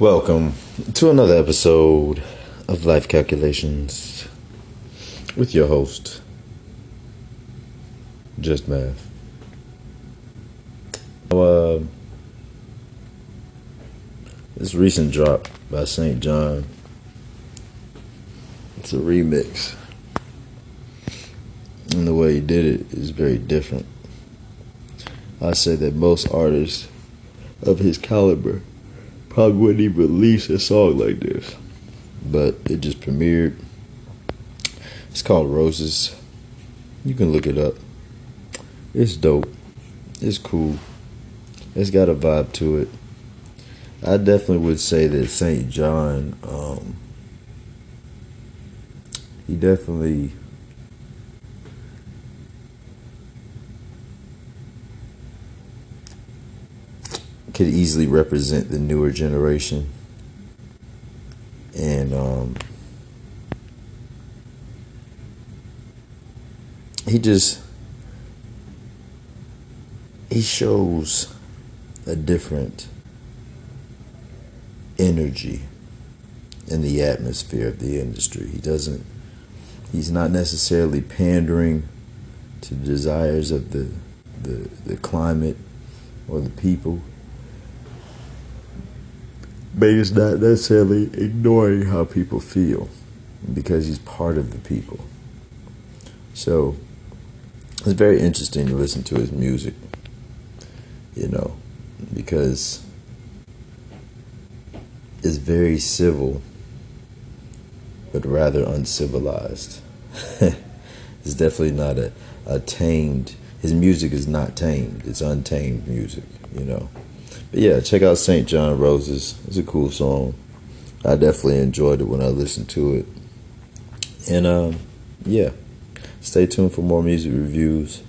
Welcome to another episode of Life Calculations with your host, Just Math. Uh, this recent drop by SAINt JHN, it's a remix. And the way he did it is very different. I say that most artists of his caliber probably wouldn't even release a song like this. But it just premiered. It's called Roses. You can look it up. It's dope. It's cool. It's got a vibe to it. I definitely would say that SAINt JHN, um, he definitely could easily represent the newer generation. And um, he just he shows a different energy in the atmosphere of the industry. He doesn't he's not necessarily pandering to the desires of the the, the climate or the people but he's not necessarily ignoring how people feel because he's part of the people. So it's very interesting to listen to his music, you know, because it's very civil, but rather uncivilized. it's definitely not a, a tamed, his music is not tamed, it's untamed music, you know. But yeah, check out SAINt JHN Roses. It's a cool song. I definitely enjoyed it when I listened to it. And um, yeah, stay tuned for more music reviews,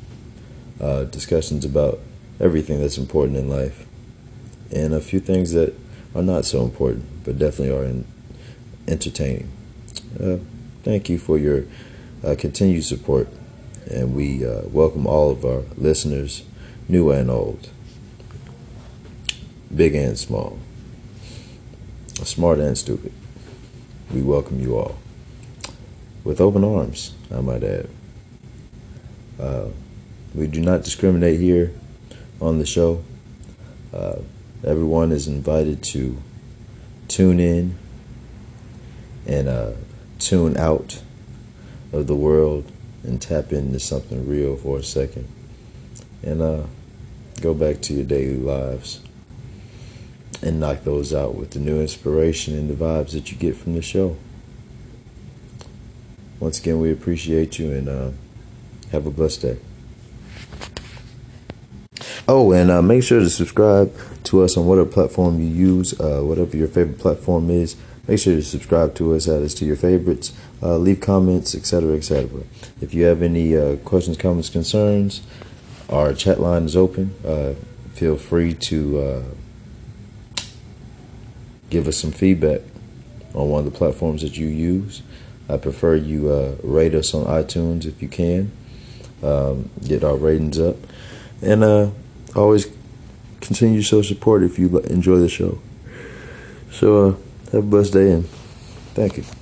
uh, discussions about everything that's important in life, and a few things that are not so important, but definitely are in, entertaining. Uh, thank you for your uh, continued support, and we uh, welcome all of our listeners, new and old big and small, smart and stupid. We welcome you all with open arms, I might add. Uh, we do not discriminate here on the show. Uh, everyone is invited to tune in and uh, tune out of the world and tap into something real for a second and uh, go back to your daily lives and knock those out with the new inspiration and the vibes that you get from the show. Once again, we appreciate you and uh, have a blessed day. Oh, and uh, make sure to subscribe to us on whatever platform you use, uh, whatever your favorite platform is. Make sure to subscribe to us, add us to your favorites, uh, leave comments, etc., etc. If you have any uh, questions, comments, concerns, our chat line is open. Uh, feel free to give us some feedback on one of the platforms that you use. I prefer you uh, rate us on iTunes if you can, um, get our ratings up, and uh, always continue to show support if you enjoy the show. So, uh, have a blessed day and thank you.